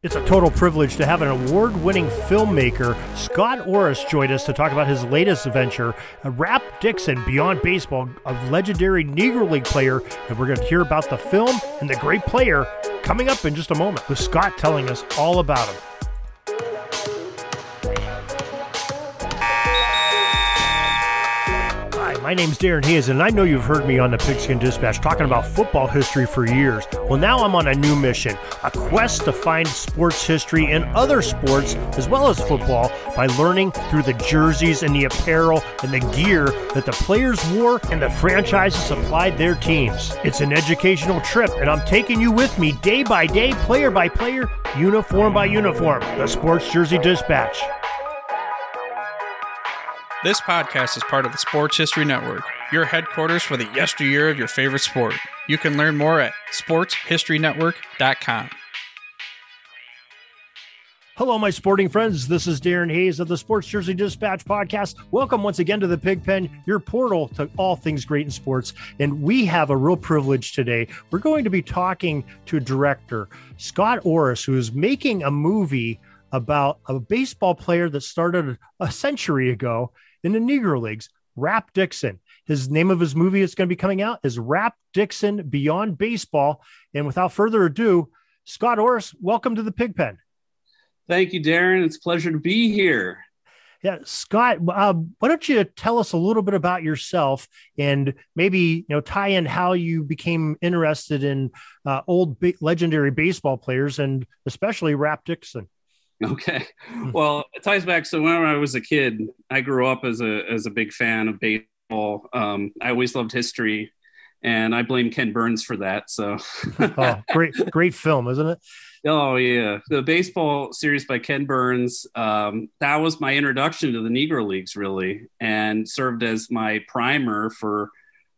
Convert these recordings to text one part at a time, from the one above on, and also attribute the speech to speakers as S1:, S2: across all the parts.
S1: It's a total privilege to have an award winning filmmaker, Scott Orris, join us to talk about his latest venture, uh, Rap Dixon Beyond Baseball, a legendary Negro League player. And we're going to hear about the film and the great player coming up in just a moment, with Scott telling us all about him. My name's Darren Hayes, and I know you've heard me on the Pigskin Dispatch talking about football history for years. Well, now I'm on a new mission a quest to find sports history in other sports as well as football by learning through the jerseys and the apparel and the gear that the players wore and the franchises supplied their teams. It's an educational trip, and I'm taking you with me day by day, player by player, uniform by uniform. The Sports Jersey Dispatch.
S2: This podcast is part of the Sports History Network, your headquarters for the yesteryear of your favorite sport. You can learn more at sportshistorynetwork.com.
S1: Hello, my sporting friends. This is Darren Hayes of the Sports Jersey Dispatch podcast. Welcome once again to the Pigpen, your portal to all things great in sports. And we have a real privilege today. We're going to be talking to director Scott Orris, who is making a movie about a baseball player that started a century ago in the Negro Leagues, Rap Dixon. His name of his movie that's going to be coming out is Rap Dixon Beyond Baseball. And without further ado, Scott Orris, welcome to the Pigpen.
S3: Thank you, Darren. It's a pleasure to be here.
S1: Yeah, Scott, uh, why don't you tell us a little bit about yourself and maybe you know tie in how you became interested in uh, old legendary baseball players and especially Rap Dixon.
S3: Okay. Hmm. Well, it ties back. So when I was a kid, I grew up as a as a big fan of baseball. Um, I always loved history, and I blame Ken Burns for that. So,
S1: oh, great, great film, isn't it?
S3: Oh yeah, the baseball series by Ken Burns. Um, that was my introduction to the Negro Leagues, really, and served as my primer for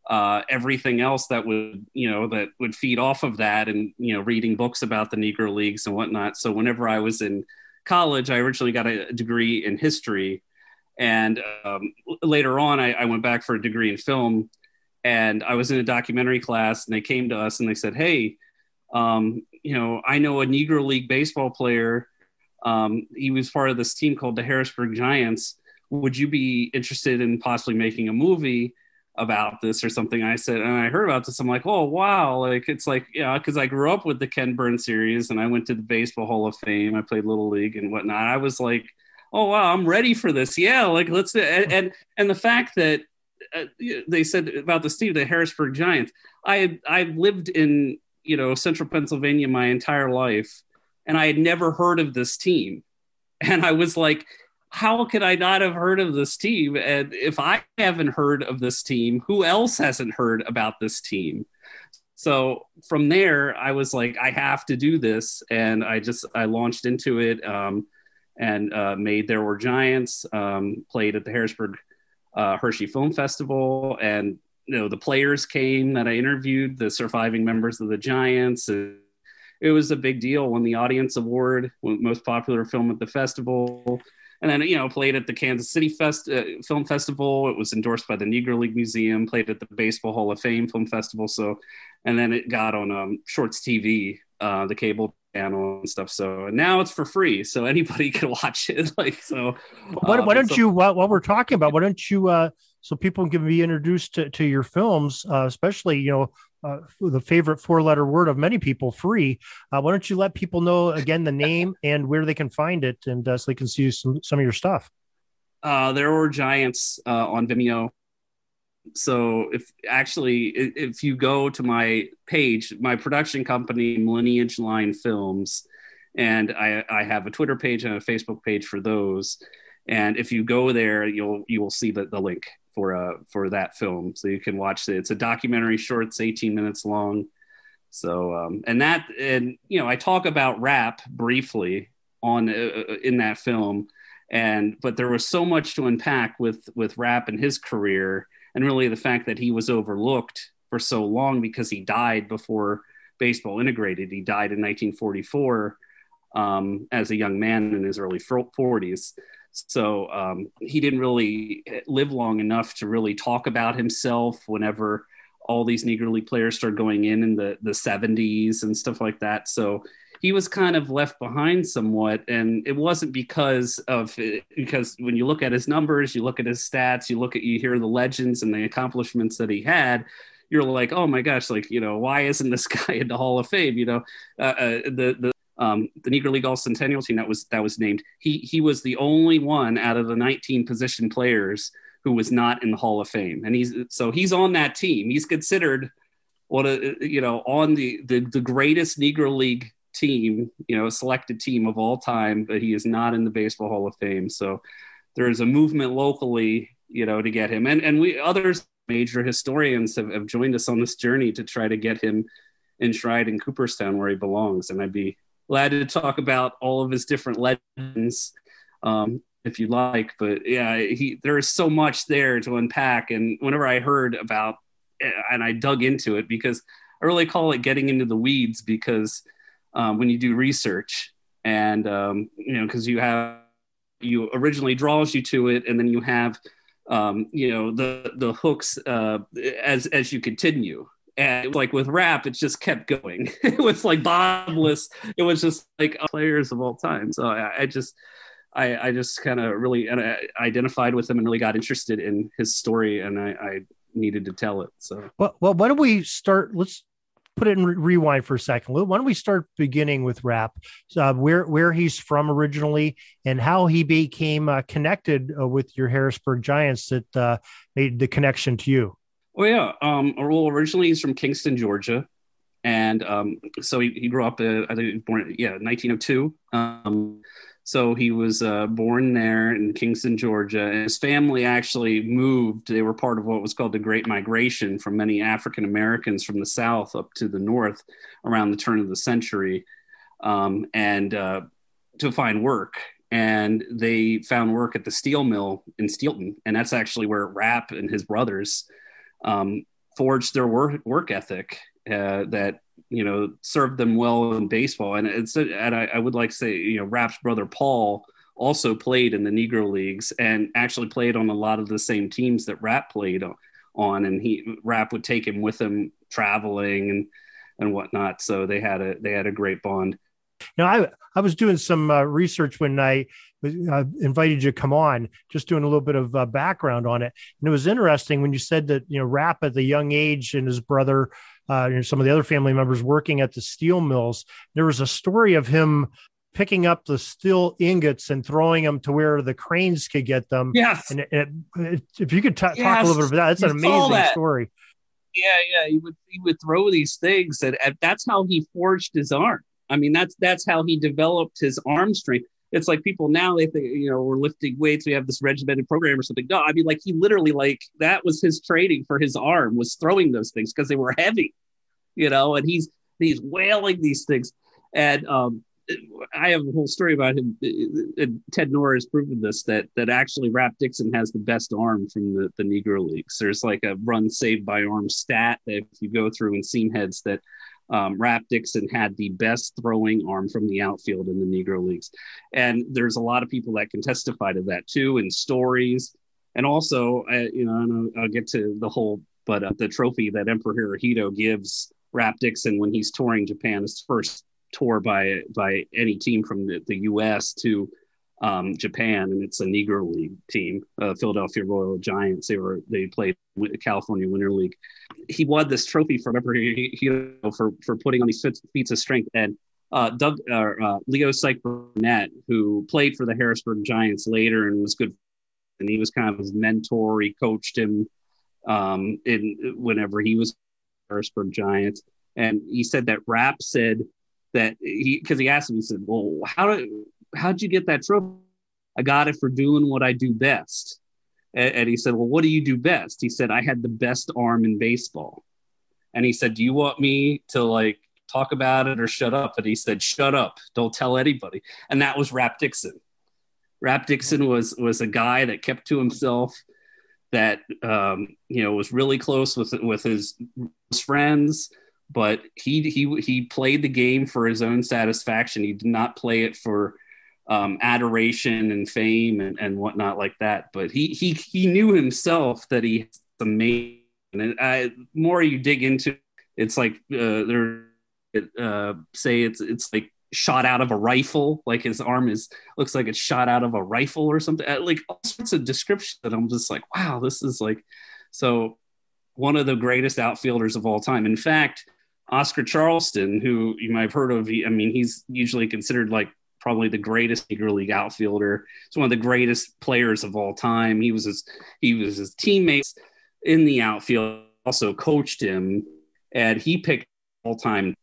S3: uh, everything else that would you know that would feed off of that, and you know, reading books about the Negro Leagues and whatnot. So whenever I was in college, I originally got a degree in history. And um, later on, I, I, went back for a degree in film. And I was in a documentary class, and they came to us and they said, Hey, um, you know, I know a Negro League baseball player. Um, he was part of this team called the Harrisburg Giants. Would you be interested in possibly making a movie? About this or something. I said, and I heard about this. I'm like, oh wow, like it's like yeah, because I grew up with the Ken Burns series, and I went to the Baseball Hall of Fame. I played little league and whatnot. I was like, oh wow, I'm ready for this. Yeah, like let's and and, and the fact that uh, they said about the Steve the Harrisburg Giants. I I lived in you know central Pennsylvania my entire life, and I had never heard of this team, and I was like how could I not have heard of this team? And if I haven't heard of this team, who else hasn't heard about this team? So from there, I was like, I have to do this, and I just I launched into it um, and uh, made There Were Giants. Um, played at the Harrisburg uh, Hershey Film Festival, and you know the players came that I interviewed, the surviving members of the Giants. It was a big deal. Won the Audience Award, most popular film at the festival and then you know played at the Kansas City Fest uh, Film Festival. It was endorsed by the Negro League Museum. Played at the Baseball Hall of Fame Film Festival. So, and then it got on um, Shorts TV, uh, the cable channel and stuff. So and now it's for free, so anybody can watch it. Like so,
S1: why, why don't so- you while, while, we're talking about why don't you uh, so people can be introduced to, to your films, uh, especially you know uh, the favorite four letter word of many people, free. Uh, why don't you let people know again the name and where they can find it, and uh, so they can see some some of your stuff.
S3: Uh, there were giants uh, on Vimeo. So if actually if you go to my page, my production company, Lineage Line Films, and I, I have a Twitter page and a Facebook page for those. And if you go there, you'll you will see the, the link for uh for that film, so you can watch it. It's a documentary short. It's 18 minutes long. So um, and that and you know I talk about rap briefly on uh, uh, in that film, and but there was so much to unpack with with rap and his career, and really the fact that he was overlooked for so long because he died before baseball integrated. He died in 1944 um, as a young man in his early 40s. So um, he didn't really live long enough to really talk about himself whenever all these Negro League players started going in in the, the 70s and stuff like that. So he was kind of left behind somewhat, and it wasn't because of because when you look at his numbers, you look at his stats, you look at you hear the legends and the accomplishments that he had. You're like, oh my gosh, like you know, why isn't this guy in the Hall of Fame? You know, uh, uh, the the um, the Negro League All Centennial team that was that was named. He he was the only one out of the 19 position players who was not in the Hall of Fame, and he's so he's on that team. He's considered what a you know on the the, the greatest Negro League team, you know, selected team of all time, but he is not in the Baseball Hall of Fame. So there is a movement locally, you know, to get him. And and we others major historians have, have joined us on this journey to try to get him enshrined in Cooperstown where he belongs. And I'd be glad to talk about all of his different legends. Um, if you like, but yeah, he there is so much there to unpack. And whenever I heard about and I dug into it because I really call it getting into the weeds because um, when you do research and um, you know because you have you originally draws you to it and then you have um, you know the the hooks uh, as as you continue and like with rap it just kept going. It was like bottomless. It was just like players of all time. So i, I just I, I just kind of really identified with him and really got interested in his story and I, I needed to tell it so.
S1: Well, well why don't we start let's put it in re- rewind for a second. Why don't we start beginning with rap, uh, where where he's from originally, and how he became uh, connected uh, with your Harrisburg Giants that uh, made the connection to you.
S3: Oh yeah, um, well originally he's from Kingston, Georgia, and um, so he, he grew up. Uh, I think born yeah 1902. Um, so he was uh, born there in Kingston, Georgia. And his family actually moved. They were part of what was called the Great Migration from many African Americans from the South up to the North around the turn of the century um, and uh, to find work. And they found work at the steel mill in Steelton. And that's actually where Rap and his brothers um, forged their work, work ethic uh, that you know served them well in baseball. And it's and I, I would like to say you know Rap's brother Paul also played in the Negro leagues and actually played on a lot of the same teams that Rap played on. And he Rap would take him with him traveling and and whatnot. So they had a they had a great bond.
S1: Now I I was doing some uh, research when I uh, invited you to come on, just doing a little bit of uh, background on it, and it was interesting when you said that you know Rap at the young age and his brother uh, and some of the other family members working at the steel mills. There was a story of him picking up the steel ingots and throwing them to where the cranes could get them.
S3: Yes.
S1: And it, it, if you could t- yes. talk a little bit about that, that's an amazing that. story.
S3: Yeah, yeah. He would he would throw these things, and, and that's how he forged his arm. I mean, that's that's how he developed his arm strength. It's like people now they think you know we're lifting weights, we have this regimented program or something. No, I mean like he literally like that was his training for his arm was throwing those things because they were heavy you know, and he's he's wailing these things. And um, I have a whole story about him. And Ted Knorr has proven this that that actually Rap Dixon has the best arm from the, the Negro Leagues. There's like a run saved by arm stat that if you go through and Seamheads that um, Rap Dixon had the best throwing arm from the outfield in the Negro Leagues. And there's a lot of people that can testify to that too in stories. And also, uh, you know, I'll, I'll, get to the whole, but uh, the trophy that Emperor Hirohito gives Rap Dixon when he's touring Japan, his first tour by by any team from the, the U.S. to um, Japan, and it's a Negro League team, uh, Philadelphia Royal Giants. They were they played California Winter League. He won this trophy for he, for for putting on these feats of strength. And uh, Doug uh, uh, Leo Syke Burnett, who played for the Harrisburg Giants later and was good, and he was kind of his mentor. He coached him um, in whenever he was Harrisburg Giants, and he said that Rap said that he because he asked him, he said, "Well, how did how'd you get that trophy?" I got it for doing what I do best. And, and he said, "Well, what do you do best?" He said, "I had the best arm in baseball." And he said, "Do you want me to like talk about it or shut up?" And he said, "Shut up! Don't tell anybody." And that was Rap Dixon. Rap Dixon was was a guy that kept to himself that um, you know was really close with with his, his friends, but he he he played the game for his own satisfaction. He did not play it for um, adoration and fame and, and whatnot like that. But he he he knew himself that he amazing. And I, more you dig into, it's like uh, there uh, say it's it's like shot out of a rifle, like his arm is looks like it's shot out of a rifle or something. Uh, like all sorts of description that I'm just like, wow, this is like so one of the greatest outfielders of all time. In fact, Oscar Charleston, who you might have heard of, I mean, he's usually considered like probably the greatest Negro League outfielder. He's one of the greatest players of all time. He was his he was his teammates in the outfield, also coached him, and he picked all time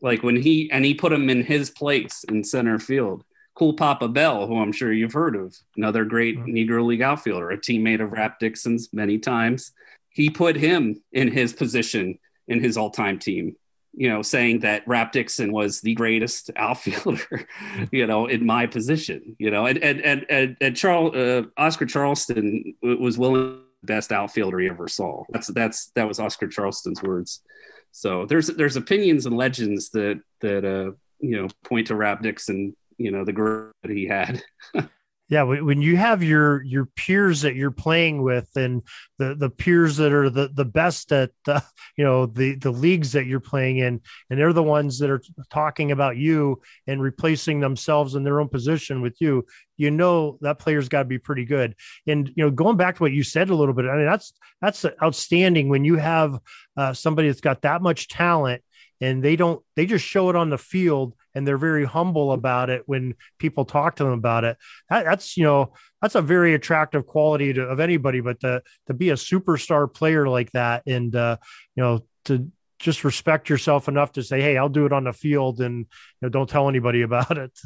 S3: like when he and he put him in his place in center field. Cool Papa Bell, who I'm sure you've heard of, another great mm-hmm. Negro League outfielder, a teammate of Rap Dixon's many times. He put him in his position in his all-time team you know, saying that Rap Dixon was the greatest outfielder, you know, in my position, you know, and and and and, and Charles uh, Oscar Charleston was willing the best outfielder he ever saw. That's that's that was Oscar Charleston's words. So there's there's opinions and legends that that uh you know point to Rap Dixon, you know, the group that he had.
S1: Yeah, when you have your your peers that you're playing with, and the the peers that are the the best at uh, you know the the leagues that you're playing in, and they're the ones that are talking about you and replacing themselves in their own position with you, you know that player's got to be pretty good. And you know, going back to what you said a little bit, I mean that's that's outstanding when you have uh, somebody that's got that much talent and they don't they just show it on the field and they're very humble about it when people talk to them about it. That, that's you know that's a very attractive quality to, of anybody but to to be a superstar player like that and uh you know to just respect yourself enough to say hey i'll do it on the field and you know don't tell anybody about it.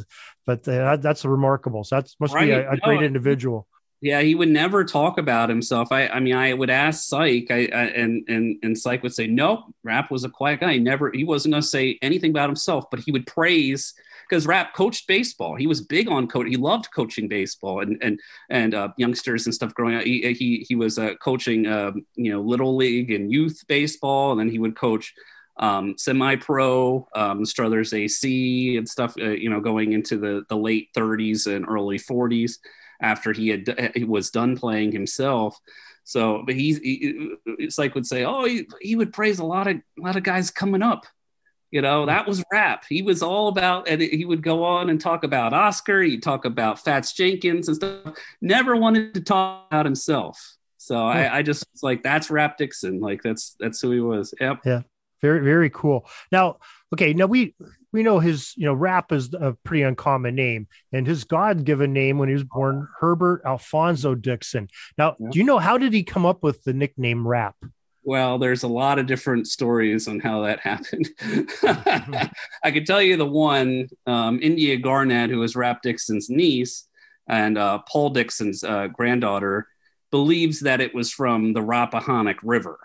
S1: But uh, that's remarkable. So that must right. be a, a great no, individual
S3: yeah, he would never talk about himself. I, I mean, I would ask Syke, I, I, and and and Syke would say, "Nope, Rap was a quiet guy. He never, he wasn't going to say anything about himself, but he would praise because Rap coached baseball. He was big on coach. He loved coaching baseball and and and uh, youngsters and stuff growing up. He he, he was uh, coaching, um, you know, little league and youth baseball, and then he would coach." Um, semi-pro um, Struthers AC and stuff, uh, you know, going into the the late 30s and early 40s after he had he was done playing himself. So, but he's he, it's like would say, oh, he, he would praise a lot of a lot of guys coming up. You know, mm-hmm. that was rap. He was all about, and he would go on and talk about Oscar. He'd talk about Fats Jenkins and stuff. Never wanted to talk about himself. So yeah. I, I just like that's Rap Dixon. Like that's that's who he was. Yep.
S1: Yeah. Very very cool. Now, okay, now we we know his, you know, Rap is a pretty uncommon name, and his God-given name when he was born, Herbert Alfonso Dixon. Now, yeah. do you know how did he come up with the nickname Rap?
S3: Well, there's a lot of different stories on how that happened. I could tell you the one um, India Garnett, who was Rap Dixon's niece and uh, Paul Dixon's uh, granddaughter, believes that it was from the Rappahannock River.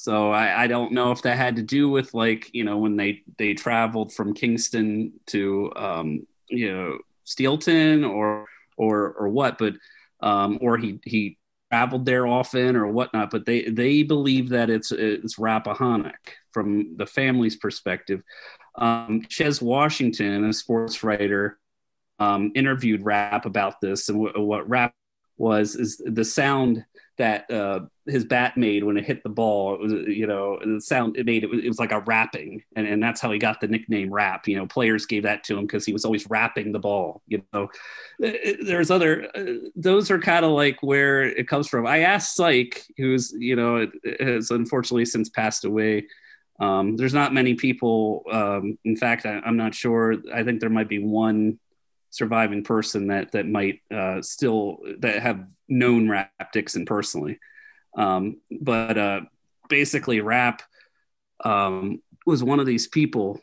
S3: So I, I, don't know if that had to do with like you know when they they traveled from Kingston to um, you know Steelton or or or what, but um, or he he traveled there often or whatnot. But they they believe that it's it's Rappahannock from the family's perspective. Um, Ches Washington, a sports writer, um, interviewed Rap about this and w- what Rap was is the sound that uh, his bat made when it hit the ball. It was, you know, the sound it made it was, it was like a rapping, and, and that's how he got the nickname Rap. You know, players gave that to him because he was always rapping the ball. You know, there's other uh, those are kind of like where it comes from. I asked Syke, who's you know has unfortunately since passed away. Um, there's not many people. Um, in fact, I, I'm not sure. I think there might be one surviving person that that might uh, still that have known Rap Dixon personally. Um, but uh, basically, Rap um, was one of these people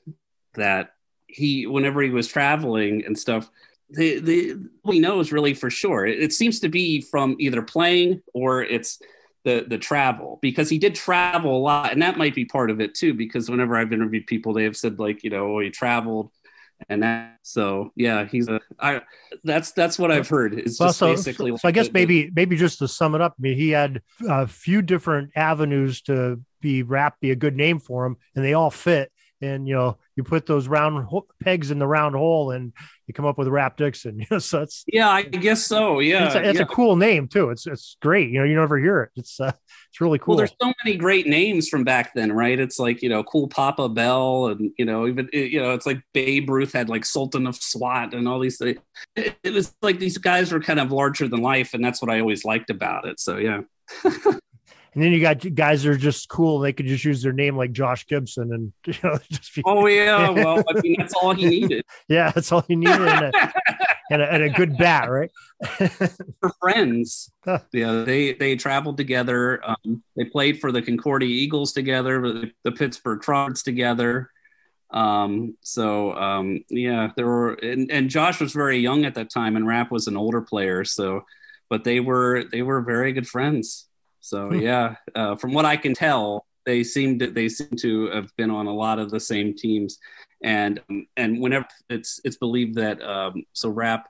S3: that he, whenever he was traveling and stuff, the the we know is really for sure. It, it seems to be from either playing or it's the the travel because he did travel a lot, and that might be part of it too. Because whenever I've interviewed people, they have said like you know oh, he traveled and that so yeah he's a i that's that's what i've heard is well, just
S1: so,
S3: basically
S1: so, so i guess maybe maybe just to sum it up i mean he had a few different avenues to be rap be a good name for him and they all fit. And you know you put those round ho- pegs in the round hole and you come up with Rap Dixon. You know, so
S3: yeah, I guess so. Yeah,
S1: it's, a, it's
S3: yeah.
S1: a cool name too. It's it's great. You know, you never hear it. It's uh, it's really cool.
S3: Well, there's so many great names from back then, right? It's like you know, Cool Papa Bell, and you know, even you know, it's like Babe Ruth had like Sultan of SWAT and all these things. It, it was like these guys were kind of larger than life, and that's what I always liked about it. So yeah.
S1: And then you got guys that are just cool. They could just use their name like Josh Gibson and you know just
S3: be, oh yeah. Well, I mean that's all he needed.
S1: yeah, that's all he needed, and a, and a, and a good bat, right?
S3: for friends. Huh. Yeah, they they traveled together. Um, they played for the Concordia Eagles together, the, the Pittsburgh Cards together. Um, so um, yeah, there were and, and Josh was very young at that time, and Rap was an older player. So, but they were they were very good friends. So hmm. yeah, uh, from what I can tell, they seem to they seem to have been on a lot of the same teams, and and whenever it's it's believed that um, so Rap,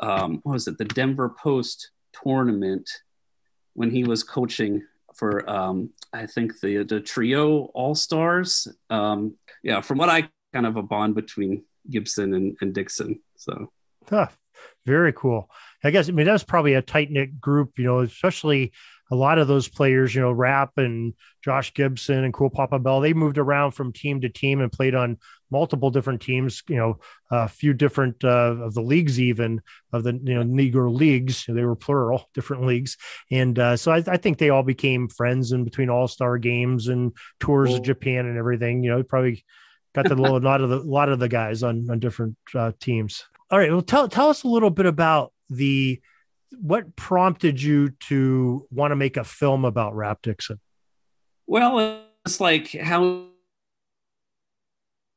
S3: um, what was it, the Denver Post tournament when he was coaching for um, I think the the trio All Stars. Um, yeah, from what I kind of a bond between Gibson and, and Dixon. So.
S1: Huh. Very cool. I guess I mean that's probably a tight knit group, you know, especially a lot of those players, you know, Rap and Josh Gibson and Cool Papa Bell, they moved around from team to team and played on multiple different teams, you know, a few different uh, of the leagues, even of the, you know, Negro leagues. They were plural, different leagues. And uh, so I, I, think they all became friends in between all star games and tours cool. of Japan and everything. You know, probably got the, a lot of the, lot of the guys on, on different uh, teams. All right. Well, tell, tell us a little bit about the, what prompted you to want to make a film about Rap Dixon?
S3: Well, it's like how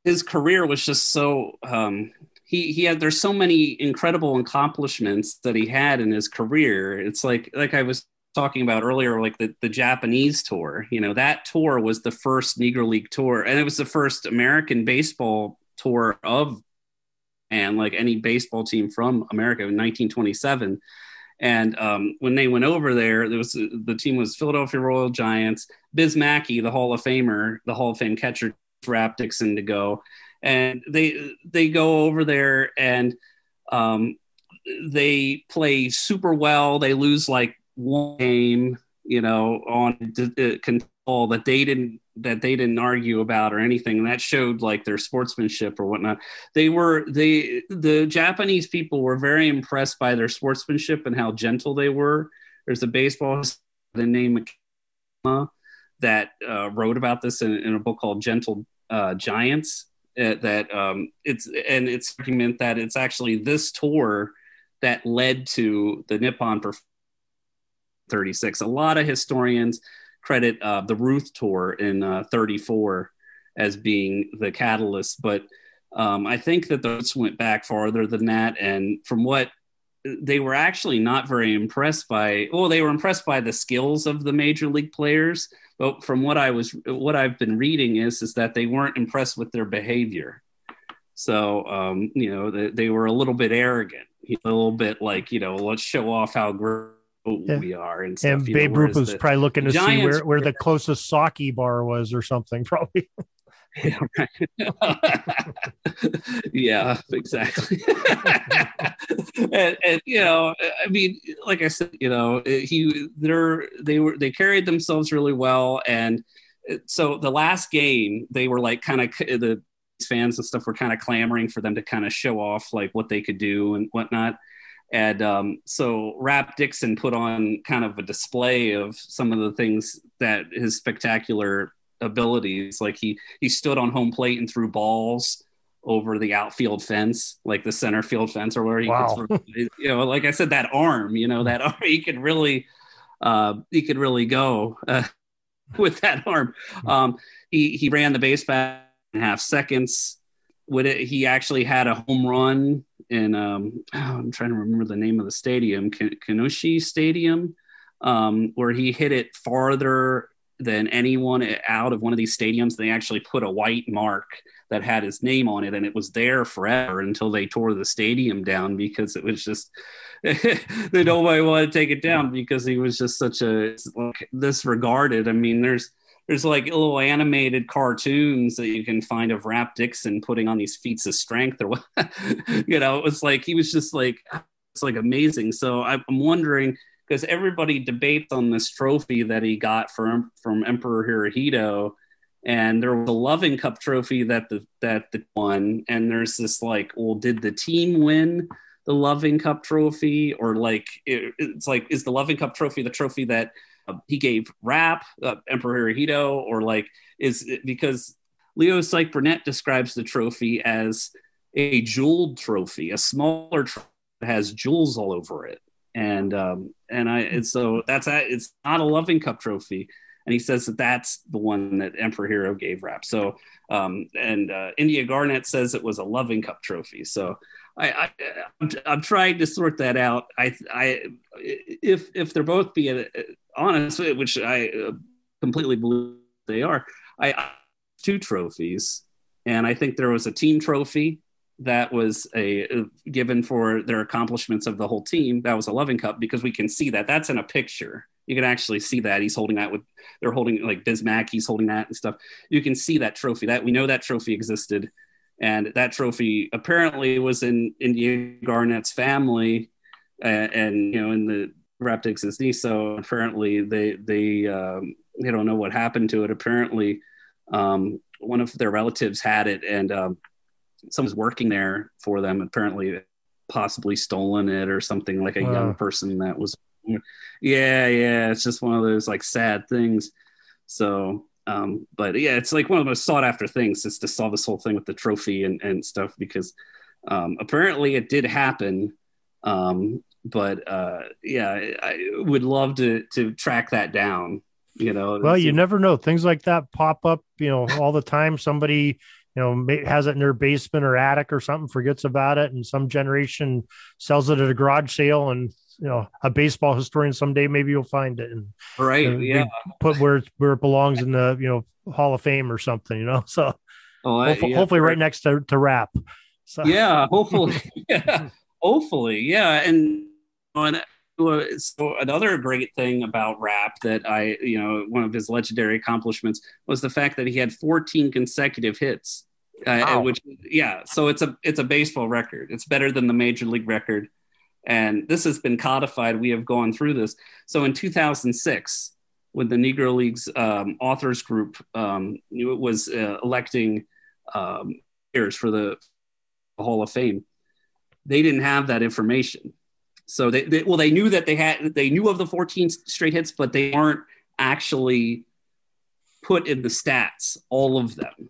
S3: his career was just so um, he he had there's so many incredible accomplishments that he had in his career. It's like like I was talking about earlier, like the, the Japanese tour. You know, that tour was the first Negro League tour, and it was the first American baseball tour of and like any baseball team from America in 1927. And um, when they went over there, there was the team was Philadelphia Royal Giants. Biz Mackey, the Hall of Famer, the Hall of Fame catcher, Rap Dixon to go, and they they go over there and um, they play super well. They lose like one game, you know, on uh, control that they didn't that they didn't argue about or anything. And that showed like their sportsmanship or whatnot. They were they the Japanese people were very impressed by their sportsmanship and how gentle they were. There's a baseball the name that uh, wrote about this in, in, a book called Gentle uh, Giants. Uh, that um, it's and it's argument that it's actually this tour that led to the Nippon for 36. A lot of historians credit uh, the Ruth tour in uh, 34 as being the catalyst, but um, I think that those went back farther than that. And from what they were actually not very impressed by, well, they were impressed by the skills of the major league players. But from what I was, what I've been reading is, is that they weren't impressed with their behavior. So, um, you know, they, they were a little bit arrogant, a little bit like, you know, let's show off how great yeah. we are and stuff.
S1: And Babe Ruth was probably looking to see where, where the closest sake bar was or something, probably.
S3: yeah, yeah, exactly. and, and, you know, I mean, like I said, you know, eh, he they're they were they carried themselves really well, and eh, so the last game they were like kind of eh, the fans and stuff were kind of clamoring for them to kind of show off like what they could do and whatnot. And um, so Rap Dixon put on kind of a display of some of the things that his spectacular abilities. Like he he stood on home plate and threw balls over the outfield fence, like the center field fence, or where he wow. could, you know, like I said, that arm, you know, that arm, he could really, uh, he could really go uh, with that arm. Um, he he ran the base back in half seconds. Would it? He actually had a home run in um, I'm trying to remember the name of the stadium, Koshien Stadium, um, where he hit it farther than anyone out of one of these stadiums. They actually put a white mark that had his name on it, and it was there forever until they tore the stadium down because it was just they nobody wanted to take it down because he was just such a like, disregarded. I mean, there's there's like little animated cartoons that you can find of Rap Dixon putting on these feats of strength or what you know it was like he was just like it's like amazing. So i'm wondering because everybody debates on this trophy that he got from from emperor hirohito and there was a loving cup trophy that the that the won and there's this like well did the team win the loving cup trophy? Or like it, it's like is the loving cup trophy the trophy that he gave rap uh, emperor hirohito or like is because leo Sipe burnett describes the trophy as a jeweled trophy a smaller trophy that has jewels all over it and um and i and so that's a, it's not a loving cup trophy and he says that that's the one that Emperor Hero gave Rap. So, um, and uh, India Garnett says it was a loving cup trophy. So, I, I I'm, I'm, trying to sort that out. I, I, if if they're both being uh, honest, which I uh, completely believe they are, I, I two trophies, and I think there was a team trophy that was a uh, given for their accomplishments of the whole team. That was a loving cup because we can see that that's in a picture you can actually see that he's holding that with they're holding like Biz Mackey, he's holding that and stuff. You can see that trophy. That we know that trophy existed, and that trophy apparently was in India Garnett's family, uh, and you know in the Raptix niece. So apparently they they um, they don't know what happened to it. Apparently, um, one of their relatives had it, and um, someone's working there for them. Apparently, possibly stolen it or something like a wow. young person that was yeah, yeah, it's just one of those like sad things. So, um, but yeah, it's like one of the most sought after things is to solve this whole thing with the trophy and, and stuff because um, apparently it did happen. Um, but uh, yeah, I, would love to to track that down. You know,
S1: well, you never know. Things like that pop up, you know, all the time. Somebody you know has it in their basement or attic or something forgets about it and some generation sells it at a garage sale and you know a baseball historian someday maybe you'll find it and
S3: right yeah
S1: put where it, where it belongs in the you know hall of fame or something you know so oh, I, hopefully, yeah, hopefully right. right next to, to rap
S3: so. yeah hopefully yeah hopefully yeah and on so another great thing about rap that I, you know, one of his legendary accomplishments was the fact that he had 14 consecutive hits. Uh, wow. which, yeah, so it's a it's a baseball record. It's better than the major league record. And this has been codified. We have gone through this. So in 2006, when the Negro Leagues um, authors group um, was uh, electing um, players for the Hall of Fame, they didn't have that information. So they, they, well, they knew that they had they knew of the 14 straight hits, but they aren't actually put in the stats all of them.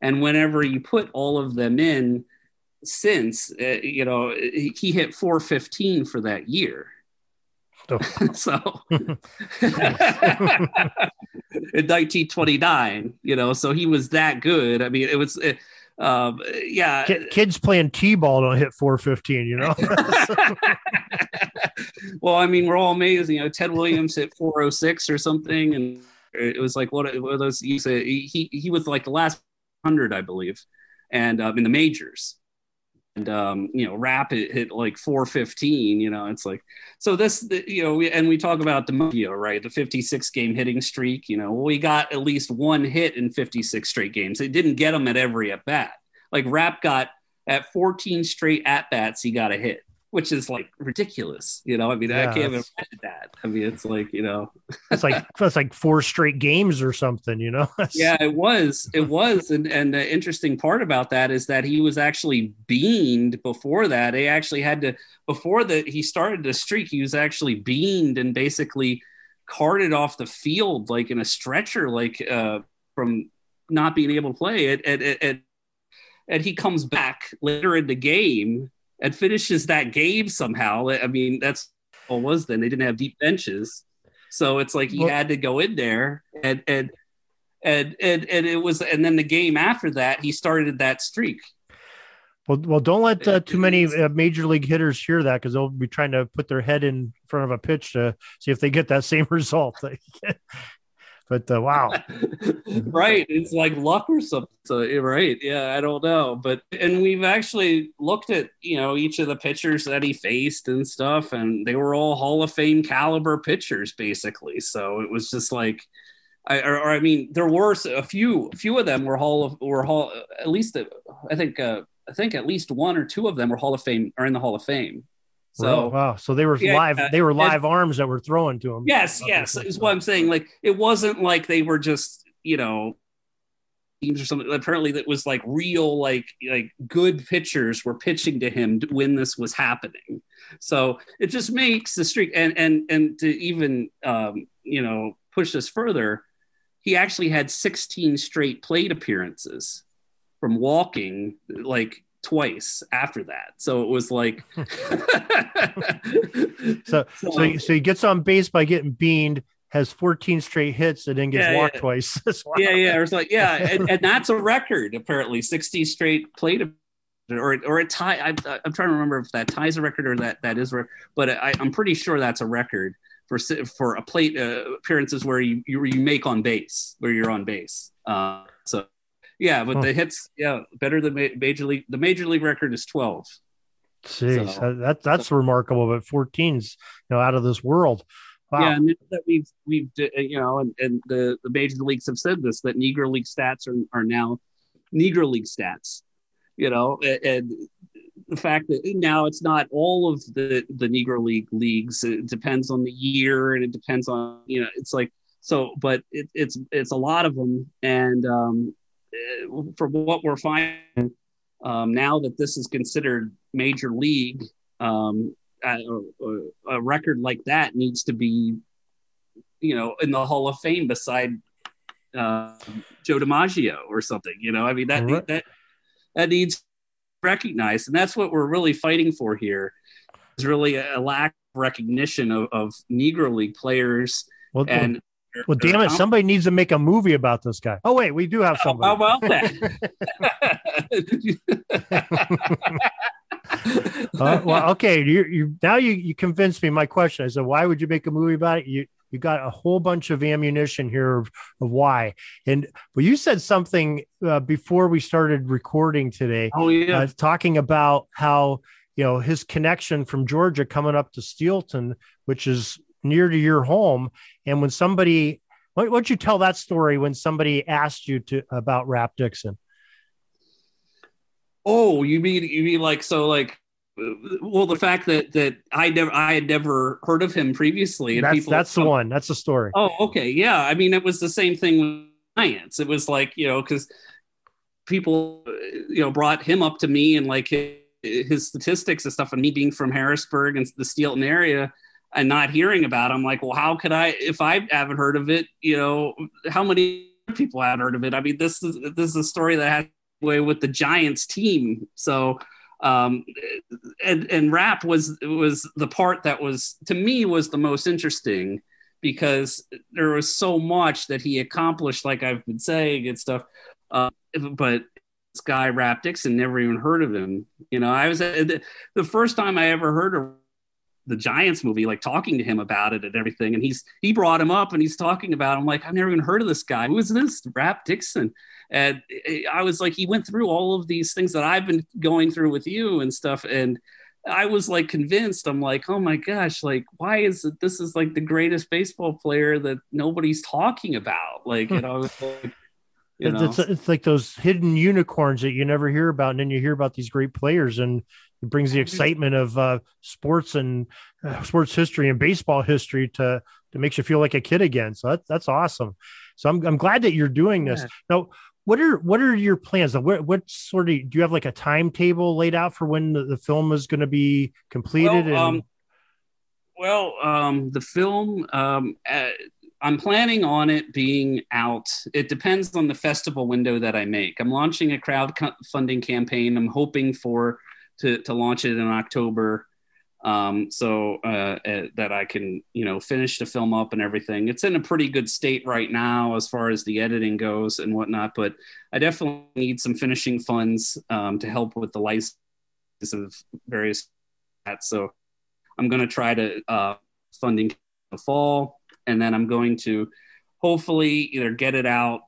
S3: And whenever you put all of them in, since uh, you know he hit 415 for that year oh. so in 1929 you know so he was that good i mean it was uh, um, yeah.
S1: Kids playing t-ball don't hit 415 you know?
S3: Well i mean we're all amazed you know ted williams hit 406 or something and it was like what, what are those say he he was like the last 100 i believe and um, in the majors and um, you know, rap it hit like 415. You know, it's like so this, you know, we, and we talk about the DiMaggio, right? The 56 game hitting streak. You know, we got at least one hit in 56 straight games. They didn't get him at every at bat. Like Rap got at 14 straight at bats, he got a hit which is like ridiculous. You know, I mean, yeah, I can't even imagine that. I mean, it's like, you know,
S1: it's like, it's like four straight games or something, you know?
S3: yeah, it was, it was. And, and the interesting part about that is that he was actually beaned before that. He actually had to, before that he started the streak, he was actually beaned and basically carted off the field, like in a stretcher, like, uh, from not being able to play it. And, and, and he comes back later in the game and finishes that game somehow. I mean, that's what was then. They didn't have deep benches, so it's like he well, had to go in there and and and and and it was. And then the game after that, he started that streak.
S1: Well, well, don't let uh, too many uh, major league hitters hear that because they'll be trying to put their head in front of a pitch to see if they get that same result. But uh, wow,
S3: right? It's like luck or something. Right? Yeah, I don't know. But and we've actually looked at you know each of the pitchers that he faced and stuff, and they were all Hall of Fame caliber pitchers basically. So it was just like I, or, or, I mean, there were a few, a few of them were Hall of, were Hall, at least, I think, uh, I think at least one or two of them were Hall of Fame, are in the Hall of Fame. So
S1: wow, so they were yeah, live. They were live arms that were throwing to him.
S3: Yes, yes, is what I'm saying. Like it wasn't like they were just you know teams or something. Apparently, that was like real, like like good pitchers were pitching to him when this was happening. So it just makes the streak, and and and to even um, you know push this further, he actually had 16 straight plate appearances from walking like twice after that. So it was like
S1: so, so so so he gets on base by getting beaned, has 14 straight hits, and then gets yeah, walked
S3: yeah.
S1: twice.
S3: Yeah, yeah. It was like, yeah, and, and, that's a record apparently, 60 straight plate or or a tie. I, am trying to remember if that ties a record or that that is, record, but I, am pretty sure that's a record for for a plate uh, appearances where you, you you make on base, where you're on base. Uh, yeah, but the hits, yeah, better than major league. The major league record is twelve.
S1: Jeez, so, that that's so, remarkable. But 14's, you know, out of this world.
S3: Wow. Yeah, and that we've we've uh, you know, and, and the the major leagues have said this that Negro League stats are are now Negro League stats. You know, and the fact that now it's not all of the the Negro League leagues. It depends on the year, and it depends on you know. It's like so, but it, it's it's a lot of them, and um, from what we're finding um, now that this is considered major league, um, a, a, record like that needs to be, you know, in the Hall of Fame beside uh, Joe DiMaggio or something. You know, I mean that right. that that needs recognized, and that's what we're really fighting for here. Is really a lack of recognition of, of Negro League players well, and
S1: well, damn it! Somebody needs to make a movie about this guy. Oh wait, we do have somebody.
S3: How about that?
S1: uh, well, okay. You, you now you you convinced me. My question. I said, why would you make a movie about it? You you got a whole bunch of ammunition here of, of why. And well, you said something uh, before we started recording today.
S3: Oh yeah, uh,
S1: talking about how you know his connection from Georgia coming up to Steelton, which is near to your home. And when somebody, why, don't you tell that story when somebody asked you to about Rap Dixon?
S3: Oh, you mean you mean like so like well the fact that that I never I had never heard of him previously
S1: and that's, people that's the one that's the story.
S3: Oh, okay, yeah. I mean, it was the same thing with science. It was like you know because people you know brought him up to me and like his, his statistics and stuff, and me being from Harrisburg and the Steelton area and not hearing about it, I'm like, well, how could I, if I haven't heard of it, you know, how many people haven't heard of it? I mean, this is, this is a story that has way with the Giants team. So, um, and, and rap was, was the part that was, to me, was the most interesting because there was so much that he accomplished, like I've been saying and stuff. Uh, but this guy, Rap Dixon, never even heard of him. You know, I was the first time I ever heard of the Giants movie, like talking to him about it and everything. And he's he brought him up and he's talking about. Him. I'm like, I've never even heard of this guy. Who is this? Rap Dixon. And I was like, he went through all of these things that I've been going through with you and stuff. And I was like convinced. I'm like, oh my gosh, like why is it? This is like the greatest baseball player that nobody's talking about. Like, you hmm. know. like,
S1: you know? It's, it's like those hidden unicorns that you never hear about, and then you hear about these great players, and it brings the excitement of uh, sports and uh, sports history and baseball history to to makes you feel like a kid again. So that, that's awesome. So I'm I'm glad that you're doing this. Yeah. Now, what are what are your plans? What what sort of do you have like a timetable laid out for when the, the film is going to be completed?
S3: Well, and... um, well um, the film um, uh, I'm planning on it being out. It depends on the festival window that I make. I'm launching a crowdfunding campaign. I'm hoping for to, to launch it in October. Um, so uh, uh, that I can, you know, finish the film up and everything. It's in a pretty good state right now as far as the editing goes and whatnot. But I definitely need some finishing funds um, to help with the license of various. So I'm going to try to uh, funding the fall, and then I'm going to hopefully either get it out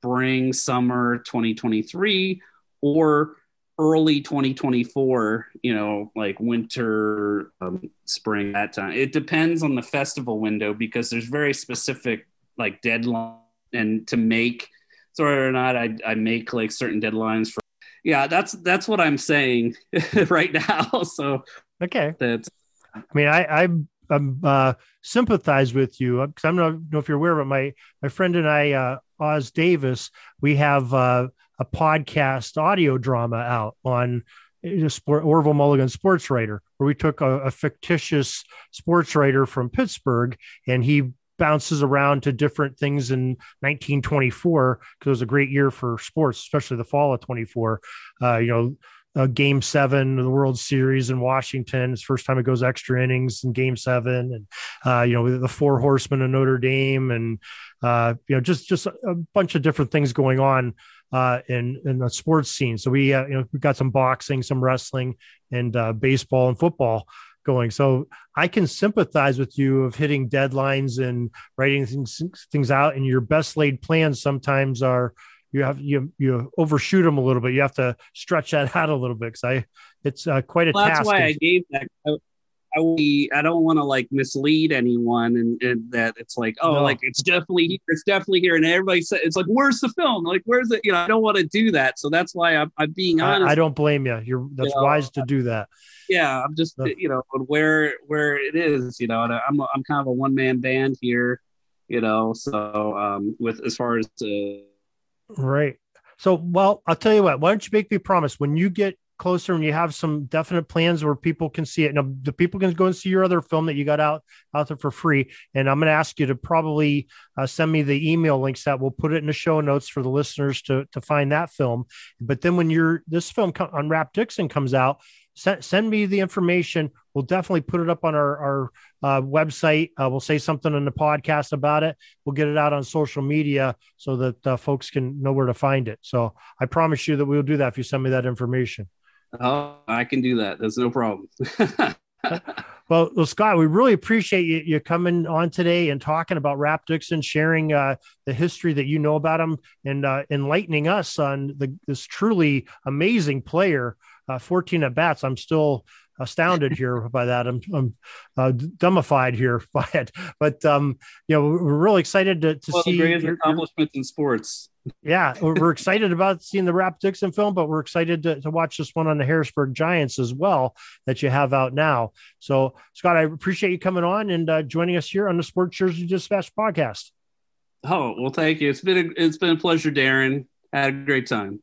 S3: spring, summer 2023, or early 2024 you know like winter um, spring that time. It depends on the festival window because there's very specific like deadline and to make so whether or not I, I make like certain deadlines for yeah that's that's what i'm saying right now so
S1: okay.
S3: that's
S1: i mean i i I'm uh, sympathize with you because I don't know if you're aware, but my my friend and I, uh, Oz Davis, we have uh, a podcast audio drama out on sport, Orville Mulligan sports writer, where we took a, a fictitious sports writer from Pittsburgh and he bounces around to different things in 1924 because it was a great year for sports, especially the fall of 24. Uh, you know, uh, game seven of the World Series in Washington. It's first time it goes extra innings in game seven. And, uh, you know, the four horsemen of Notre Dame and, uh, you know, just, just a bunch of different things going on uh, in, in the sports scene. So we, uh, you know, we got some boxing, some wrestling and uh, baseball and football going. So I can sympathize with you of hitting deadlines and writing things, things out and your best laid plans sometimes are, you have you you overshoot them a little bit. You have to stretch that out a little bit because I it's uh, quite a well,
S3: task. That's why I gave that. I, I, I don't want to like mislead anyone and, and, that it's like oh no. like it's definitely here it's definitely here and everybody says it's like where's the film like where's it you know I don't want to do that so that's why I'm, I'm being honest
S1: I, I don't blame you you're that's you know, wise to do that
S3: yeah I'm just no. you know where where it is you know and I'm I'm kind of a one man band here you know so um with as far as uh,
S1: Right. So, well, I'll tell you what. Why don't you make me promise when you get closer and you have some definite plans where people can see it. Now, the people can go and see your other film that you got out out there for free. And I'm going to ask you to probably uh, send me the email links that we'll put it in the show notes for the listeners to to find that film. But then when you're this film on Rap Dixon comes out, send, send me the information. We'll definitely put it up on our, our uh, website. Uh, we'll say something in the podcast about it. We'll get it out on social media so that uh, folks can know where to find it. So I promise you that we'll do that if you send me that information.
S3: Oh, I can do that. That's no problem.
S1: well, well, Scott, we really appreciate you, you, coming on today and talking about Rap Dixon, sharing uh, the history that you know about him, and uh, enlightening us on the, this truly amazing player uh, 14 at bats. I'm still astounded here by that. I'm, I'm uh, dumbified here by it. But um, you know, we're really excited to, to
S3: well,
S1: see
S3: the greatest your, accomplishments in sports.
S1: Yeah, we're, we're excited about seeing the Rap Dixon film, but we're excited to, to watch this one on the Harrisburg Giants as well that you have out now. So, Scott, I appreciate you coming on and uh, joining us here on the Sports Jersey Dispatch podcast.
S3: Oh well, thank you. It's been a, it's been a pleasure, Darren. I had a great time.